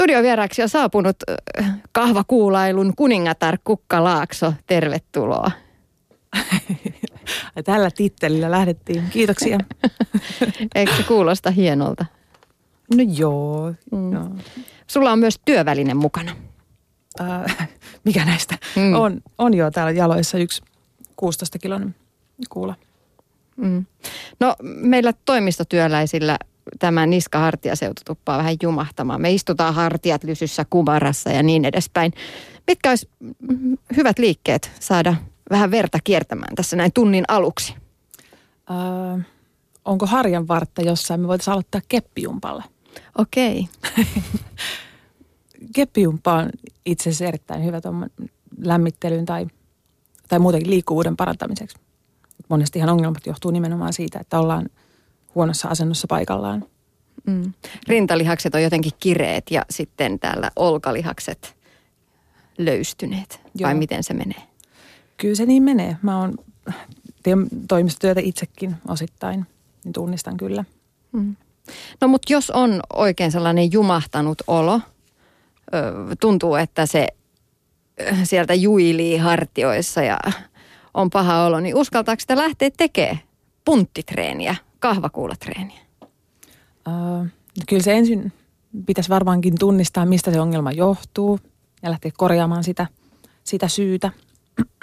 Studiovieraaksi on saapunut kahvakuulailun kuningatar Kukka Laakso. Tervetuloa. Tällä tittelillä lähdettiin. Kiitoksia. Eikö se kuulosta hienolta? No joo. Mm. joo. Sulla on myös työväline mukana. Äh, mikä näistä? Mm. On, on jo täällä jaloissa yksi 16 kilon kuula. Mm. No meillä toimistotyöläisillä tämä niska-hartiaseutu tuppaa vähän jumahtamaan. Me istutaan hartiat lysyssä kumarassa ja niin edespäin. Mitkä olisi hyvät liikkeet saada vähän verta kiertämään tässä näin tunnin aluksi? Öö, onko harjan vartta jossain? Me voitaisiin aloittaa keppijumpalla. Okei. Okay. Keppijumpa on itse asiassa erittäin hyvä lämmittelyyn tai, tai muutenkin liikkuvuuden parantamiseksi. Monestihan ongelmat johtuu nimenomaan siitä, että ollaan huonossa asennossa paikallaan. Mm. Rintalihakset on jotenkin kireet ja sitten täällä olkalihakset löystyneet. Joo. Vai miten se menee? Kyllä se niin menee. Mä oon teen toimistotyötä itsekin osittain, niin tunnistan kyllä. Mm. No mutta jos on oikein sellainen jumahtanut olo, tuntuu, että se sieltä juilii hartioissa ja on paha olo, niin uskaltaako sitä lähteä tekemään punttitreeniä, kahvakuulatreeniä? Uh, kyllä se ensin pitäisi varmaankin tunnistaa, mistä se ongelma johtuu ja lähteä korjaamaan sitä, sitä syytä.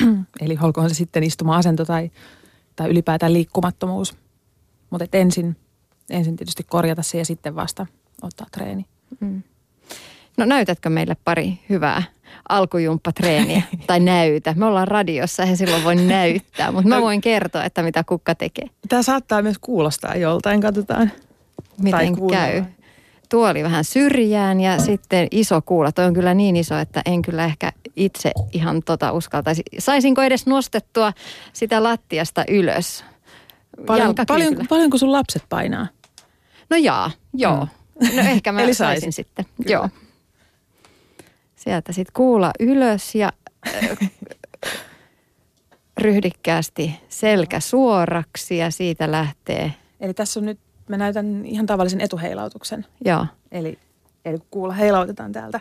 Eli olkoon se sitten istuma-asento tai, tai ylipäätään liikkumattomuus. Mutta ensin, ensin tietysti korjata se ja sitten vasta ottaa treeni. Mm. No näytätkö meille pari hyvää alkujumppatreeniä tai näytä? Me ollaan radiossa, eihän silloin voi näyttää, mutta mä no. voin kertoa, että mitä kukka tekee. Tämä saattaa myös kuulostaa joltain, katsotaan. Miten käy? Tuoli vähän syrjään ja sitten iso kuula. Toi on kyllä niin iso, että en kyllä ehkä itse ihan tota uskaltaisi. Saisinko edes nostettua sitä lattiasta ylös? Paljon, paljon, paljonko sun lapset painaa? No jaa, joo. Mm. No ehkä mä Eli saisin sitten. Kyllä. Joo. Sieltä sitten kuula ylös ja ryhdikkäästi selkä suoraksi ja siitä lähtee. Eli tässä on nyt, mä näytän ihan tavallisen etuheilautuksen. Joo. Eli, eli kuula heilautetaan täältä.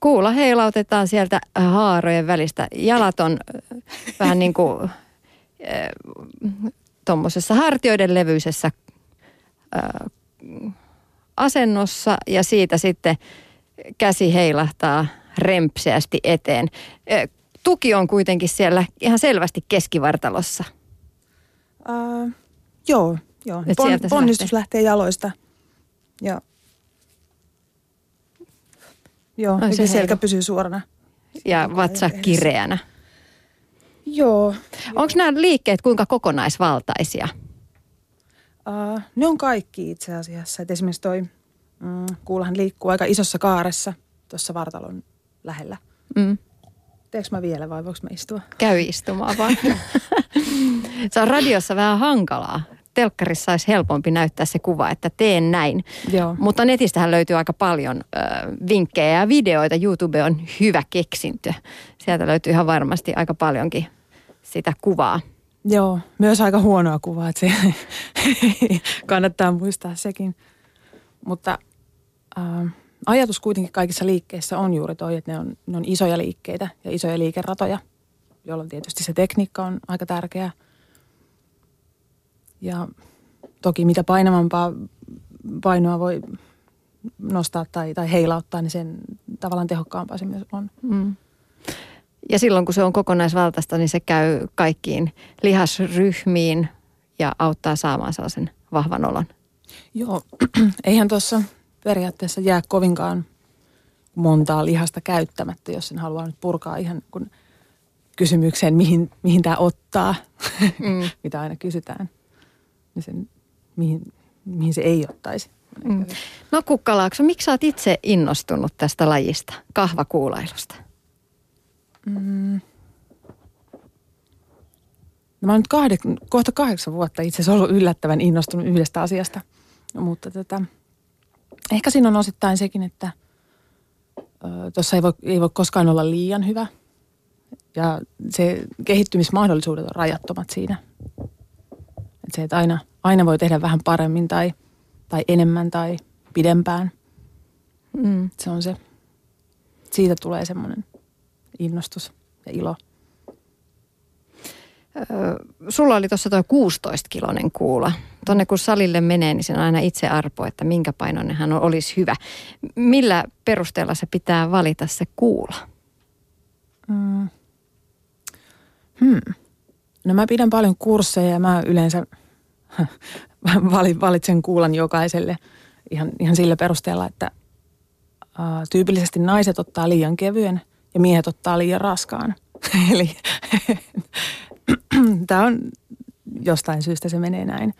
Kuula heilautetaan sieltä haarojen välistä. Jalat on vähän niin kuin tuommoisessa hartioiden levyisessä asennossa ja siitä sitten käsi heilahtaa rempseästi eteen. Tuki on kuitenkin siellä ihan selvästi keskivartalossa. Uh, joo, joo. Pon, ponnistus lähtee. lähtee jaloista. Ja Joo, no, se selkä pysyy suorana. Ja vatsa kireänä. Joo. Onko nämä liikkeet kuinka kokonaisvaltaisia? Uh, ne on kaikki itse asiassa. Et esimerkiksi toi Mm, kuulahan liikkuu aika isossa kaaressa tuossa vartalon lähellä. Mm. Teekö mä vielä vai voiko mä istua? Käy istumaan vaan. se on radiossa vähän hankalaa. Telkkarissa olisi helpompi näyttää se kuva, että teen näin. Joo. Mutta netistähän löytyy aika paljon ö, vinkkejä ja videoita. YouTube on hyvä keksintö. Sieltä löytyy ihan varmasti aika paljonkin sitä kuvaa. Joo, myös aika huonoa kuvaa, että se kannattaa muistaa sekin. Mutta äh, ajatus kuitenkin kaikissa liikkeissä on juuri toi, että ne on, ne on isoja liikkeitä ja isoja liikeratoja, jolloin tietysti se tekniikka on aika tärkeä. Ja toki mitä painavampaa painoa voi nostaa tai, tai heilauttaa, niin sen tavallaan tehokkaampaa se myös on. Mm. Ja silloin kun se on kokonaisvaltaista, niin se käy kaikkiin lihasryhmiin ja auttaa saamaan sellaisen vahvan olon. Joo, eihän tuossa periaatteessa jää kovinkaan montaa lihasta käyttämättä, jos sen haluaa nyt purkaa ihan kun kysymykseen, mihin, mihin tämä ottaa, mm. mitä aina kysytään, niin sen, mihin, mihin se ei ottaisi. Mm. No Kukkalaakso, miksi sä oot itse innostunut tästä lajista, kahvakuulailusta? Mm. No mä oon nyt kahde, kohta kahdeksan vuotta itse asiassa ollut yllättävän innostunut yhdestä asiasta, mutta tätä, Ehkä siinä on osittain sekin, että tuossa ei voi, ei voi koskaan olla liian hyvä. Ja se kehittymismahdollisuudet on rajattomat siinä. Että se, että aina, aina voi tehdä vähän paremmin tai, tai enemmän tai pidempään. Mm. Se on se, siitä tulee semmoinen innostus ja ilo. Sulla oli tuossa tuo 16-kilonen kuula. Tuonne kun salille menee, niin sen aina itse arpo, että minkä painoinen hän olisi hyvä. Millä perusteella se pitää valita se kuula? Mm. Hmm. No mä pidän paljon kursseja ja mä yleensä valitsen kuulan jokaiselle ihan, ihan sillä perusteella, että uh, tyypillisesti naiset ottaa liian kevyen ja miehet ottaa liian raskaan. Eli tämä on jostain syystä se menee näin.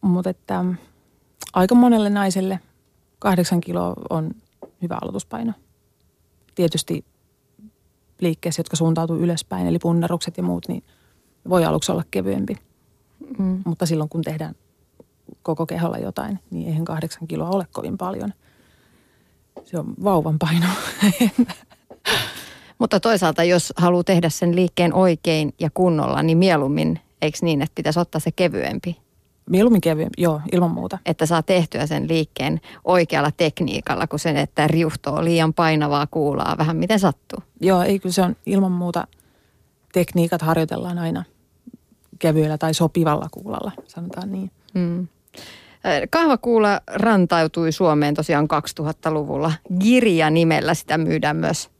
Mutta että aika monelle naiselle kahdeksan kiloa on hyvä aloituspaino. Tietysti liikkeessä, jotka suuntautuu ylöspäin, eli punnerukset ja muut, niin voi aluksi olla kevyempi. Mm. Mutta silloin kun tehdään koko keholla jotain, niin eihän kahdeksan kiloa ole kovin paljon. Se on vauvan paino. Mutta toisaalta, jos haluaa tehdä sen liikkeen oikein ja kunnolla, niin mieluummin, eikö niin, että pitäisi ottaa se kevyempi? Mieluummin kevyempi, joo, ilman muuta. Että saa tehtyä sen liikkeen oikealla tekniikalla, kun sen, että riuhtoo liian painavaa kuulaa vähän miten sattuu. Joo, ei kyllä se on ilman muuta, tekniikat harjoitellaan aina kevyellä tai sopivalla kuulalla, sanotaan niin. Mm. Kahvakuula rantautui Suomeen tosiaan 2000-luvulla. Girja nimellä sitä myydään myös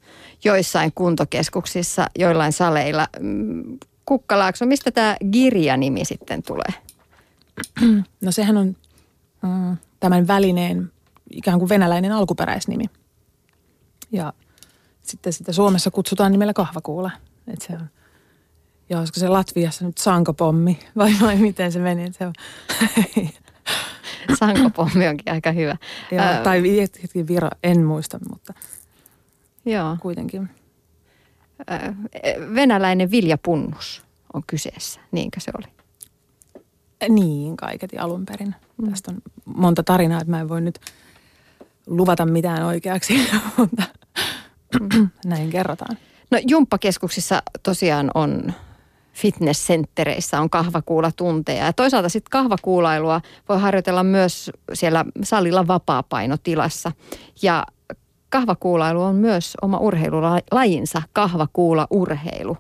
joissain kuntokeskuksissa, joillain saleilla. Mm, Kukkalaakso, mistä tämä Girja-nimi sitten tulee? No sehän on mm, tämän välineen ikään kuin venäläinen alkuperäisnimi. Ja sitten sitä Suomessa kutsutaan nimellä kahvakuula. Et se on, ja olisiko se Latviassa nyt sankopommi vai, vai miten se meni? Se on. sankopommi onkin aika hyvä. Ää, tai hetki viro, en muista, mutta joo. kuitenkin. Ää, venäläinen viljapunnus on kyseessä, niinkö se oli? Niin, kaiketi alun perin. Mm. Tästä on monta tarinaa, että mä en voi nyt luvata mitään oikeaksi, mutta mm. näin kerrotaan. No jumppakeskuksissa tosiaan on fitnessenttereissä on kahvakuulatunteja. Ja toisaalta sitten kahvakuulailua voi harjoitella myös siellä salilla vapaapainotilassa. Ja kahvakuulailu on myös oma urheilulajinsa, kahvakuulaurheilu.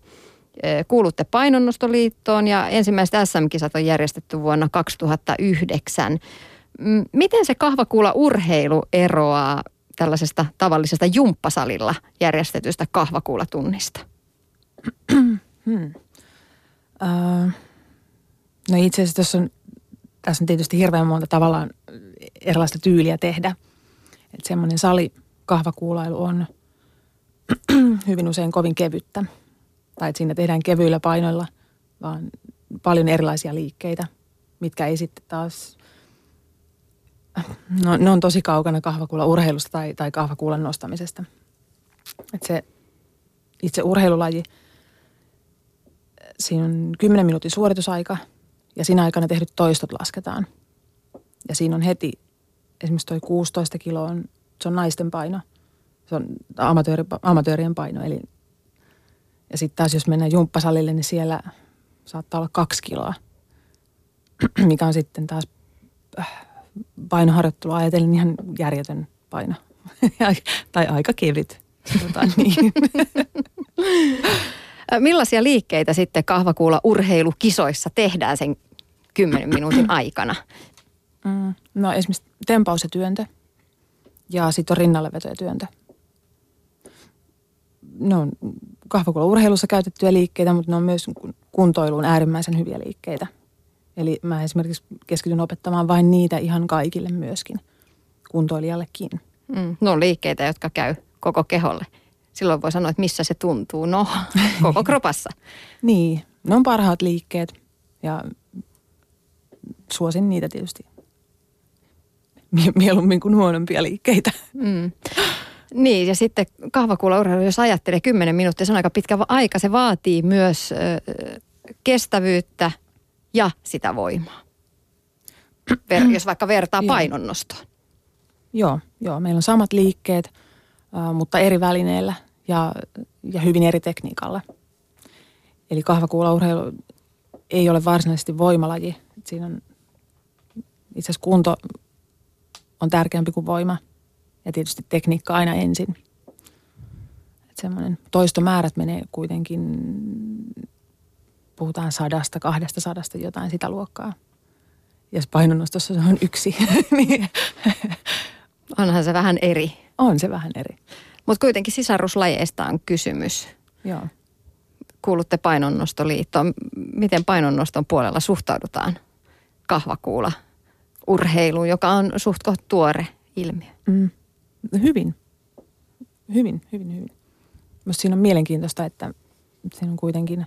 Kuulutte painonnostoliittoon ja ensimmäiset SM-kisat on järjestetty vuonna 2009. Miten se kahvakuulaurheilu eroaa tällaisesta tavallisesta jumppasalilla järjestetystä kahvakuulatunnista? hmm. No itse asiassa tässä on, tässä on tietysti hirveän monta tavallaan erilaista tyyliä tehdä. Että semmoinen sali kahvakuulailu on hyvin usein kovin kevyttä. Tai että siinä tehdään kevyillä painoilla, vaan paljon erilaisia liikkeitä, mitkä ei sitten taas, no, ne on tosi kaukana kahvakuulan urheilusta tai, tai kahvakuulan nostamisesta. Että se itse urheilulaji – siinä on 10 minuutin suoritusaika ja siinä aikana tehdyt toistot lasketaan. Ja siinä on heti, esimerkiksi toi 16 kiloa, on, se on naisten paino. Se on amatööri, amatöörien paino. Eli, ja sitten taas jos mennään jumppasalille, niin siellä saattaa olla kaksi kiloa, mikä on sitten taas äh, painoharjoittelua ajatellen ihan järjetön paino. tai aika kevyt, sanotaan niin. Millaisia liikkeitä sitten kahvakuulla urheilukisoissa tehdään sen 10 minuutin aikana? Mm, no esimerkiksi tempaus ja työntö ja sitten on rinnalleveto ja työntö. Ne on urheilussa käytettyjä liikkeitä, mutta ne on myös kuntoiluun äärimmäisen hyviä liikkeitä. Eli mä esimerkiksi keskityn opettamaan vain niitä ihan kaikille myöskin, kuntoilijallekin. Mm, ne on liikkeitä, jotka käy koko keholle silloin voi sanoa, että missä se tuntuu. No, koko kropassa. niin, ne on parhaat liikkeet ja suosin niitä tietysti mieluummin kuin huonompia liikkeitä. Mm. Niin, ja sitten kahvakuulaurheilu, jos ajattelee 10 minuuttia, se on aika pitkä aika. Se vaatii myös ö, kestävyyttä ja sitä voimaa. Ver, jos vaikka vertaa painonnostoon. Joo, joo, meillä on samat liikkeet, äh, mutta eri välineillä ja, ja hyvin eri tekniikalla. Eli kahvakuulaurheilu ei ole varsinaisesti voimalaji. Siinä on itse asiassa kunto on tärkeämpi kuin voima. Ja tietysti tekniikka aina ensin. Että semmoinen toistomäärät menee kuitenkin, puhutaan sadasta, kahdesta sadasta jotain sitä luokkaa. Ja painonnostossa se on yksi. Niin. Onhan se vähän eri. On se vähän eri. Mutta kuitenkin sisaruslajeista on kysymys. Joo. Kuulutte painonnostoliittoon. Miten painonnoston puolella suhtaudutaan kahvakuula urheiluun, joka on suht tuore ilmiö? Mm. Hyvin. Hyvin, hyvin, hyvin. Minusta siinä on mielenkiintoista, että siinä on kuitenkin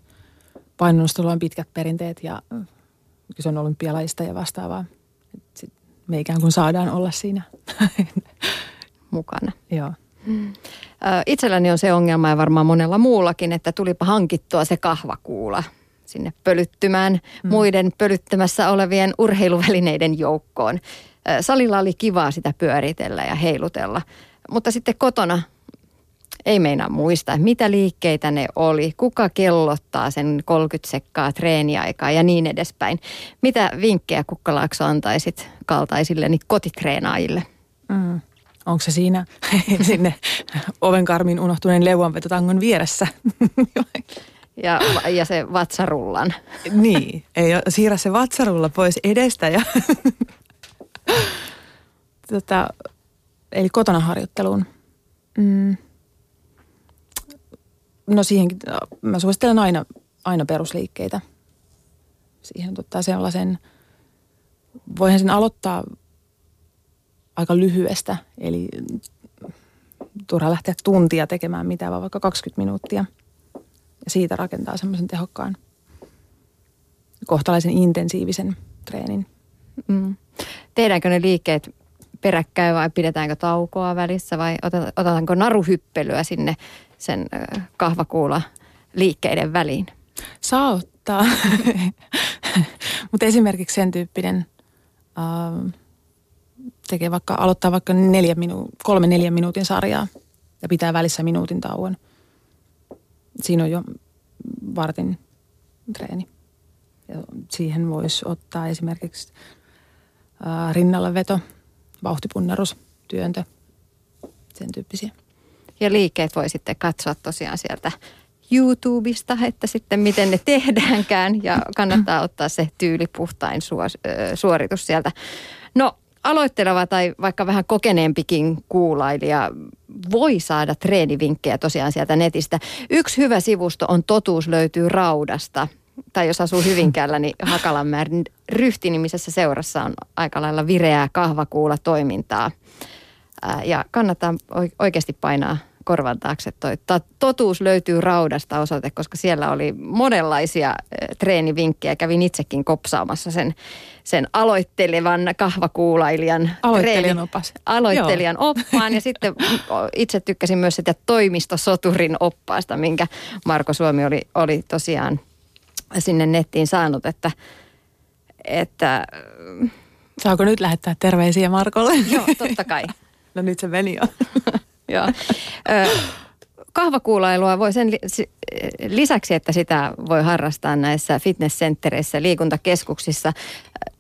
painonnostolla on pitkät perinteet ja se on olympialaista ja vastaavaa. Sit me ikään kuin saadaan olla siinä mukana. Joo. Mm. Itselläni on se ongelma ja varmaan monella muullakin, että tulipa hankittua se kahvakuula sinne pölyttymään mm. muiden pölyttämässä olevien urheiluvälineiden joukkoon. Salilla oli kivaa sitä pyöritellä ja heilutella, mutta sitten kotona ei meinaa muistaa, mitä liikkeitä ne oli, kuka kellottaa sen 30 sekkaa treeniaikaa ja niin edespäin. Mitä vinkkejä Kukkalaakso antaisit kaltaisilleni kotitreenaajille? Mm. Onko se siinä sinne ovenkarmin unohtuneen leuanvetotangon vieressä? ja, ja se vatsarullan. niin, ei siirrä se vatsarulla pois edestä. Ja tota, eli kotona harjoitteluun. Mm. No siihenkin, mä suosittelen aina, aina perusliikkeitä. Siihen tota sellaisen, voihan sen aloittaa aika lyhyestä, eli turha lähteä tuntia tekemään mitään, vaan vaikka 20 minuuttia. Ja siitä rakentaa semmoisen tehokkaan, kohtalaisen intensiivisen treenin. Mm. Tehdäänkö ne liikkeet peräkkäin vai pidetäänkö taukoa välissä vai otetaanko naruhyppelyä sinne sen kahvakuula liikkeiden väliin? Saa ottaa, mutta esimerkiksi sen tyyppinen äh, tekee vaikka, aloittaa vaikka neljä minu, kolme neljän minuutin sarjaa ja pitää välissä minuutin tauon. Siinä on jo vartin treeni. Ja siihen voisi ottaa esimerkiksi ää, rinnalla veto, vauhtipunnerus, työntö, sen tyyppisiä. Ja liikkeet voi sitten katsoa tosiaan sieltä YouTubesta, että sitten miten ne tehdäänkään ja kannattaa ottaa se tyylipuhtain suoritus sieltä. No aloitteleva tai vaikka vähän kokeneempikin kuulailija voi saada treenivinkkejä tosiaan sieltä netistä. Yksi hyvä sivusto on Totuus löytyy raudasta. Tai jos asuu Hyvinkäällä, niin Hakalanmäen ryhtinimisessä seurassa on aika lailla vireää kahvakuula toimintaa. Ja kannattaa oikeasti painaa korvan taakse toi totuus löytyy raudasta osoite, koska siellä oli monenlaisia treenivinkkejä. Kävin itsekin kopsaamassa sen, sen aloittelevan kahvakuulailijan Aloittelijan treeni, opas. Aloittelijan Joo. oppaan ja sitten itse tykkäsin myös sitä toimistosoturin oppaasta, minkä Marko Suomi oli, oli tosiaan sinne nettiin saanut, että, että Saako nyt lähettää terveisiä Markolle? Joo, totta kai. no nyt se meni jo. Joo. Kahvakuulailua voi sen lisäksi, että sitä voi harrastaa näissä fitnesscenttereissä, liikuntakeskuksissa,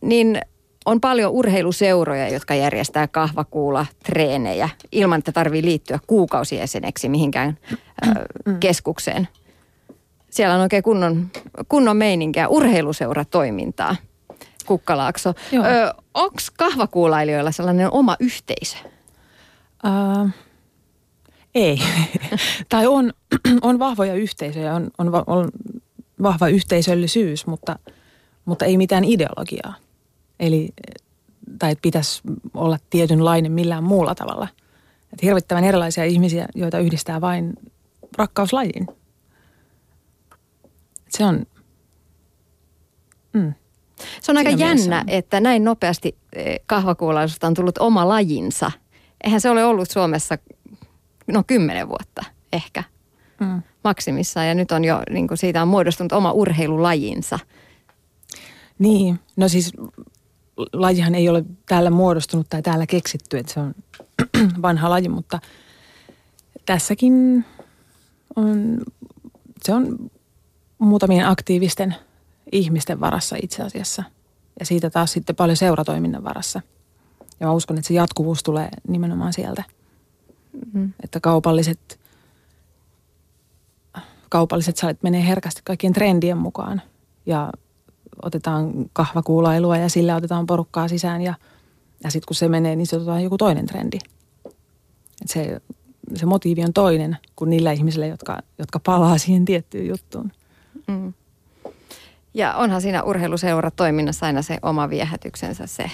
niin on paljon urheiluseuroja, jotka järjestää kahvakuula-treenejä ilman, että tarvii liittyä kuukausijäseneksi mihinkään keskukseen. Siellä on oikein kunnon, kunnon meininkiä, urheiluseuratoimintaa. Kukkalaakso. Onko kahvakuulailijoilla sellainen oma yhteisö? Uh, ei. tai on, on vahvoja yhteisöjä, on, on, on vahva yhteisöllisyys, mutta, mutta ei mitään ideologiaa. Eli, tai että pitäisi olla tietynlainen millään muulla tavalla. Että hirvittävän erilaisia ihmisiä, joita yhdistää vain rakkauslajiin. Se on... Mm. Se on aika Siinä jännä, on. että näin nopeasti eh, kahvakuulaisuudesta on tullut oma lajinsa. Eihän se ole ollut Suomessa no kymmenen vuotta ehkä mm. maksimissaan. Ja nyt on jo, niin kuin siitä on muodostunut oma urheilulajinsa. Niin, no siis lajihan ei ole täällä muodostunut tai täällä keksitty, että se on vanha laji, mutta tässäkin on, se on muutamien aktiivisten ihmisten varassa itse asiassa. Ja siitä taas sitten paljon seuratoiminnan varassa. Ja mä uskon, että se jatkuvuus tulee nimenomaan sieltä. Mm. Että kaupalliset, kaupalliset salit menee herkästi kaikkien trendien mukaan ja otetaan kahvakuulailua ja sillä otetaan porukkaa sisään ja, ja sitten kun se menee, niin se otetaan joku toinen trendi. Et se, se motiivi on toinen kuin niillä ihmisillä, jotka, jotka palaa siihen tiettyyn juttuun. Mm. Ja onhan siinä urheiluseura toiminnassa aina se oma viehätyksensä, se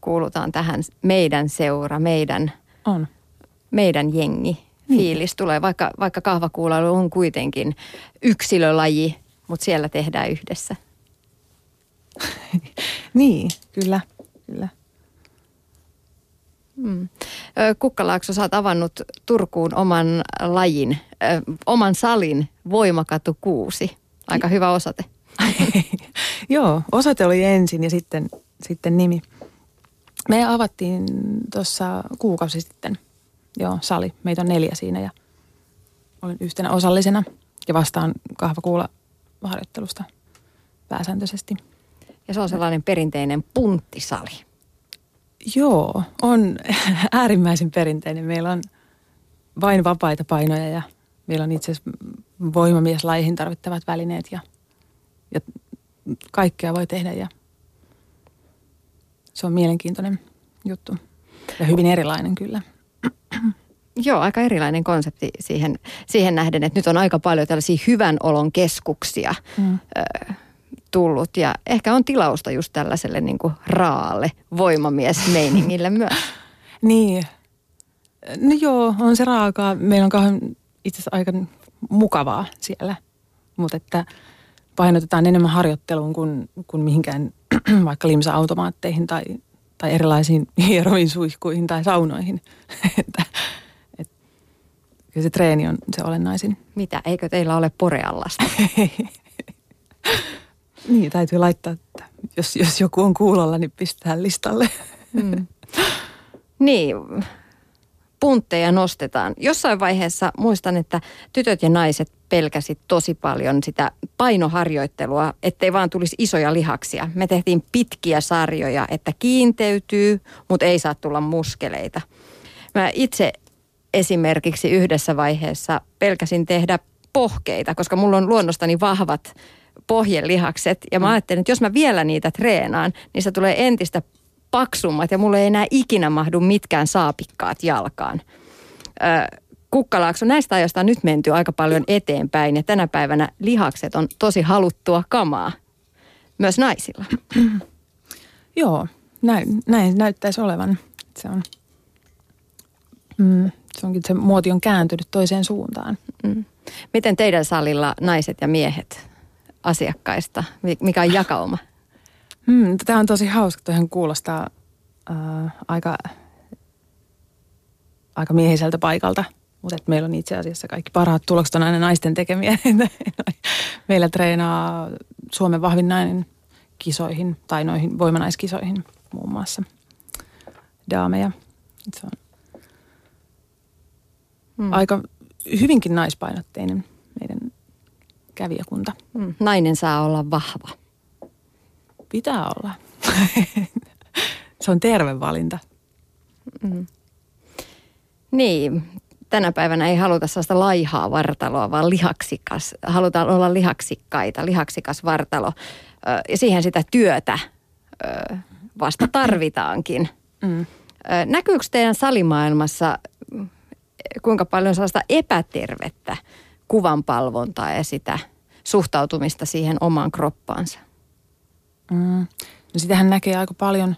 kuulutaan tähän meidän seura, meidän, on. Meidän jengi. Niin. Fiilis tulee, vaikka, vaikka kahvakuulailu on kuitenkin yksilölaji, mutta siellä tehdään yhdessä. niin, kyllä, kyllä. Mm. Kukkalaakso, sä oot avannut Turkuun oman lajin, ö, oman salin Voimakatu 6. Aika hyvä osoite. Joo, osoite oli ensin ja sitten, sitten nimi. Me avattiin tuossa kuukausi sitten, joo, sali. Meitä on neljä siinä ja olen yhtenä osallisena ja vastaan kahvakuula harjoittelusta pääsääntöisesti. Ja se on sellainen perinteinen punttisali. Joo, on äärimmäisen perinteinen. Meillä on vain vapaita painoja ja meillä on itse asiassa voimamieslaihin tarvittavat välineet ja, ja kaikkea voi tehdä ja se on mielenkiintoinen juttu ja hyvin erilainen kyllä. Joo, aika erilainen konsepti siihen, siihen nähden, että nyt on aika paljon tällaisia hyvän olon keskuksia mm. ö, tullut ja ehkä on tilausta just tällaiselle niin kuin raalle voimamiesmeiningille myös. niin, no joo, on se raakaa. Meillä on kauhean itse asiassa aika mukavaa siellä, mutta että painotetaan enemmän harjoitteluun kuin, kuin mihinkään vaikka limsa-automaatteihin tai, tai erilaisiin hieroviin suihkuihin tai saunoihin. että, et, kyllä se treeni on se olennaisin. Mitä, eikö teillä ole poreallasta? niin, täytyy laittaa, että jos, jos joku on kuulolla, niin pistää listalle. mm. Niin, puntteja nostetaan. Jossain vaiheessa muistan, että tytöt ja naiset pelkäsit tosi paljon sitä painoharjoittelua, ettei vaan tulisi isoja lihaksia. Me tehtiin pitkiä sarjoja, että kiinteytyy, mutta ei saa tulla muskeleita. Mä itse esimerkiksi yhdessä vaiheessa pelkäsin tehdä pohkeita, koska mulla on luonnostani vahvat pohjelihakset. Ja mä mm. ajattelin, että jos mä vielä niitä treenaan, niin se tulee entistä paksummat ja mulle ei enää ikinä mahdu mitkään saapikkaat jalkaan. Ö, Kukkalaakso, näistä ajoista on nyt menty aika paljon eteenpäin ja tänä päivänä lihakset on tosi haluttua kamaa myös naisilla. Joo, näin, näin näyttäisi olevan. Se on, mm, se onkin, se muoti on kääntynyt toiseen suuntaan. Mm. Miten teidän salilla naiset ja miehet asiakkaista, mikä on jakauma? Hmm, tämä on tosi hauska. Tuohan kuulostaa äh, aika, aika miehiseltä paikalta. Mutta meillä on itse asiassa kaikki parhaat tulokset on aina naisten tekemiä. meillä treenaa Suomen vahvin nainen kisoihin tai noihin voimanaiskisoihin muun muassa daameja. Se on hmm. aika hyvinkin naispainotteinen meidän kävijäkunta. Hmm. Nainen saa olla vahva. Pitää olla. se on terve valinta. Mm. Niin, tänä päivänä ei haluta sellaista laihaa vartaloa, vaan lihaksikas. Halutaan olla lihaksikkaita, lihaksikas vartalo. Ja siihen sitä työtä vasta tarvitaankin. Mm. Näkyykö teidän salimaailmassa kuinka paljon sellaista epätervettä kuvanpalvontaa ja sitä suhtautumista siihen omaan kroppaansa? Mm. No sitähän näkee aika paljon.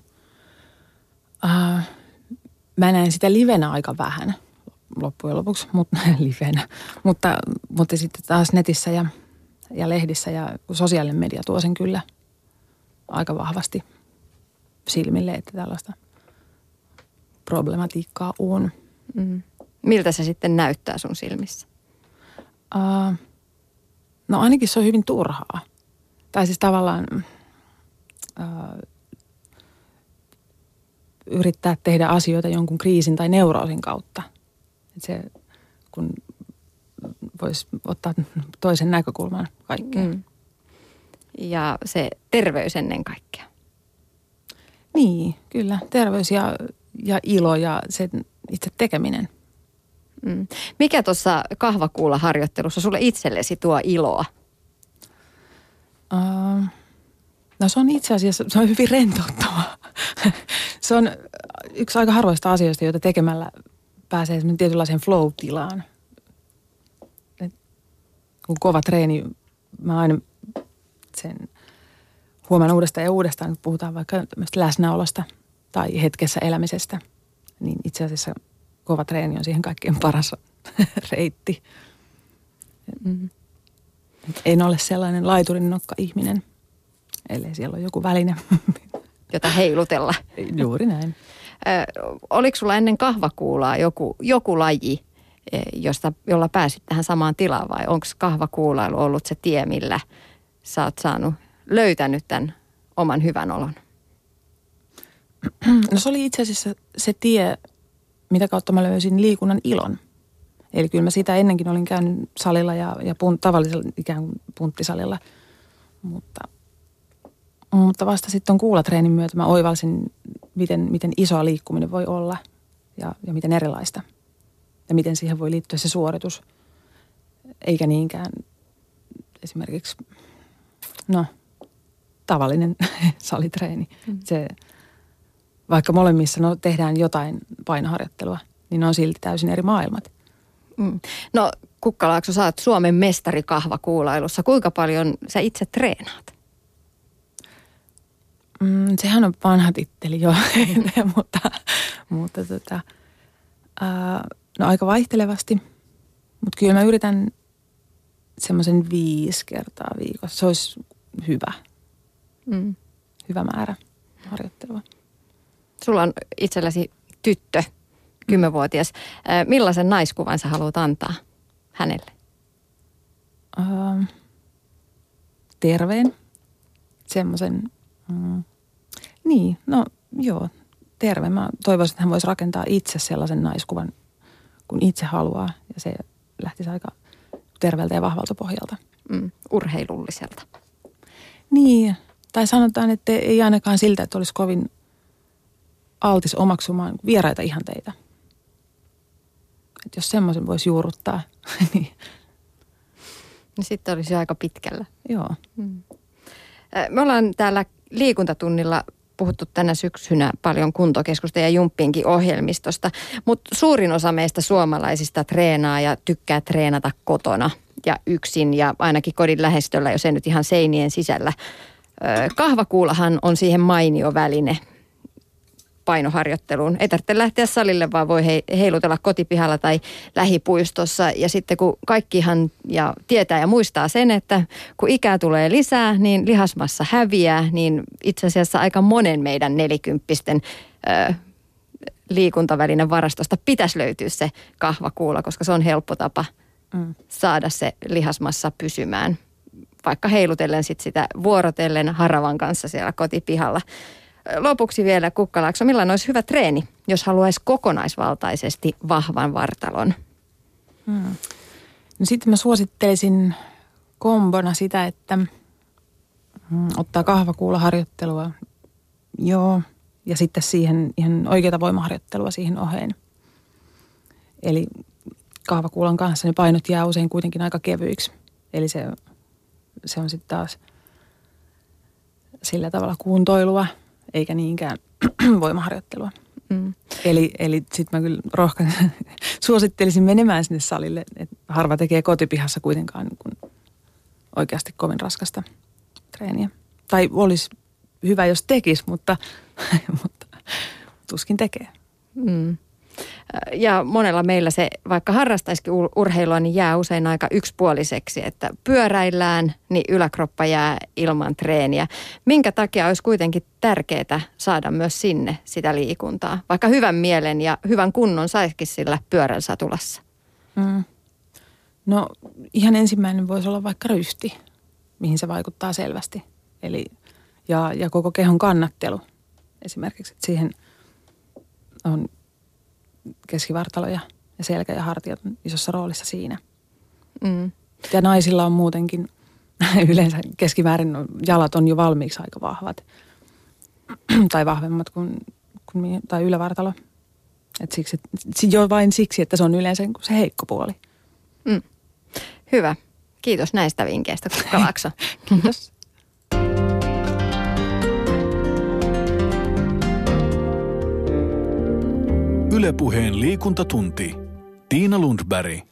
Uh, mä näen sitä livenä aika vähän loppujen lopuksi, mutta livenä. Mutta, mutta sitten taas netissä ja, ja lehdissä ja sosiaalinen media tuo sen kyllä aika vahvasti silmille, että tällaista problematiikkaa on. Mm. Miltä se sitten näyttää sun silmissä? Uh, no ainakin se on hyvin turhaa. Tai siis tavallaan uh, yrittää tehdä asioita jonkun kriisin tai neuroosin kautta. Et se, kun voisi ottaa toisen näkökulman kaikkeen. Mm. Ja se terveys ennen kaikkea. Niin, kyllä. Terveys ja, ja ilo ja se itse tekeminen. Mm. Mikä tuossa kahvakuula-harjoittelussa sulle itsellesi tuo iloa? Uh, no se on itse asiassa, se on hyvin rentouttavaa. se on yksi aika harvoista asioista, joita tekemällä pääsee tietynlaiseen flow-tilaan. Et kun kova treeni, mä aina sen huomaan uudestaan ja uudestaan, kun puhutaan vaikka läsnäolosta tai hetkessä elämisestä, niin itse asiassa kova treeni on siihen kaikkein paras reitti. Mm. En ole sellainen laiturin nokka ihminen, ellei siellä ole joku väline. Jota heilutella. Juuri näin. Oliko sulla ennen kahvakuulaa joku, joku laji, e, josta, jolla pääsit tähän samaan tilaan vai onko kahvakuulailu ollut se tie, millä sä oot saanut, löytänyt tämän oman hyvän olon? No se oli itse asiassa se tie, mitä kautta mä löysin liikunnan ilon. Eli kyllä mä sitä ennenkin olin käynyt salilla ja, ja punt, tavallisella ikään kuin punttisalilla. Mutta, mutta vasta sitten kuulatreenin myötä mä oivalsin, miten, miten isoa liikkuminen voi olla ja, ja miten erilaista. Ja miten siihen voi liittyä se suoritus, eikä niinkään esimerkiksi, no, tavallinen salitreeni. Mm. Se, vaikka molemmissa no, tehdään jotain painoharjoittelua, niin ne on silti täysin eri maailmat. Mm. No Kukkalaakso, sä oot Suomen mestari kahvakuulailussa. Kuinka paljon sä itse treenaat? Mm, sehän on vanha titteli jo, mutta, mutta tota, ää, no aika vaihtelevasti. Mutta kyllä mä yritän semmoisen viisi kertaa viikossa. Se olisi hyvä. Mm. Hyvä määrä harjoittelua. Sulla on itselläsi tyttö, kymmenvuotias. Millaisen naiskuvan sä haluat antaa hänelle? Uh, terveen. Semmoisen, mm, niin, no joo, terve. Mä toivoisin, että hän voisi rakentaa itse sellaisen naiskuvan, kun itse haluaa. Ja se lähtisi aika terveeltä ja vahvalta pohjalta. Mm, urheilulliselta. Niin, tai sanotaan, että ei ainakaan siltä, että olisi kovin altis omaksumaan vieraita ihanteita. Että jos semmoisen voisi juurruttaa, niin... niin sitten olisi aika pitkällä. Joo. Hmm. Me ollaan täällä liikuntatunnilla puhuttu tänä syksynä paljon kuntokeskusta ja jumppiinkin ohjelmistosta, mutta suurin osa meistä suomalaisista treenaa ja tykkää treenata kotona ja yksin ja ainakin kodin lähestöllä, jos ei nyt ihan seinien sisällä. Kahvakuulahan on siihen mainio väline painoharjoitteluun. Ei tarvitse lähteä salille, vaan voi heilutella kotipihalla tai lähipuistossa. Ja sitten kun kaikkihan ja tietää ja muistaa sen, että kun ikää tulee lisää, niin lihasmassa häviää, niin itse asiassa aika monen meidän nelikymppisten ö, liikuntavälinen varastosta pitäisi löytyä se kahvakuula, koska se on helppo tapa mm. saada se lihasmassa pysymään. Vaikka heilutellen sit sitä vuorotellen haravan kanssa siellä kotipihalla. Lopuksi vielä Kukkalaakso, millainen olisi hyvä treeni, jos haluaisi kokonaisvaltaisesti vahvan vartalon? Hmm. No sitten mä suosittelisin kombona sitä, että mm, ottaa kahvakuulaharjoittelua, joo, ja sitten siihen ihan oikeata voimaharjoittelua siihen oheen. Eli kahvakuulan kanssa ne painot jää usein kuitenkin aika kevyiksi. Eli se, se on sitten taas sillä tavalla kuntoilua – eikä niinkään voimaharjoittelua. Mm. Eli, eli sitten mä kyllä rohkan suosittelisin menemään sinne salille. että harva tekee kotipihassa kuitenkaan niin kun oikeasti kovin raskasta treeniä. Tai olisi hyvä, jos tekisi, mutta, mutta tuskin tekee. Mm ja monella meillä se, vaikka harrastaisikin urheilua, niin jää usein aika yksipuoliseksi, että pyöräillään, niin yläkroppa jää ilman treeniä. Minkä takia olisi kuitenkin tärkeää saada myös sinne sitä liikuntaa, vaikka hyvän mielen ja hyvän kunnon saisikin sillä pyörän satulassa? Mm. No ihan ensimmäinen voisi olla vaikka ryhti, mihin se vaikuttaa selvästi. Eli, ja, ja koko kehon kannattelu esimerkiksi, että siihen on keskivartalo ja, ja selkä ja hartiat on isossa roolissa siinä. Mm. Ja naisilla on muutenkin yleensä keskimäärin jalat on jo valmiiksi aika vahvat tai vahvemmat kuin, kuin tai ylävartalo. Et siksi, et, jo vain siksi, että se on yleensä se heikko puoli. Mm. Hyvä. Kiitos näistä vinkkeistä, Kukkalakso. Kiitos. Ylepuheen liikuntatunti. Tiina Lundberg.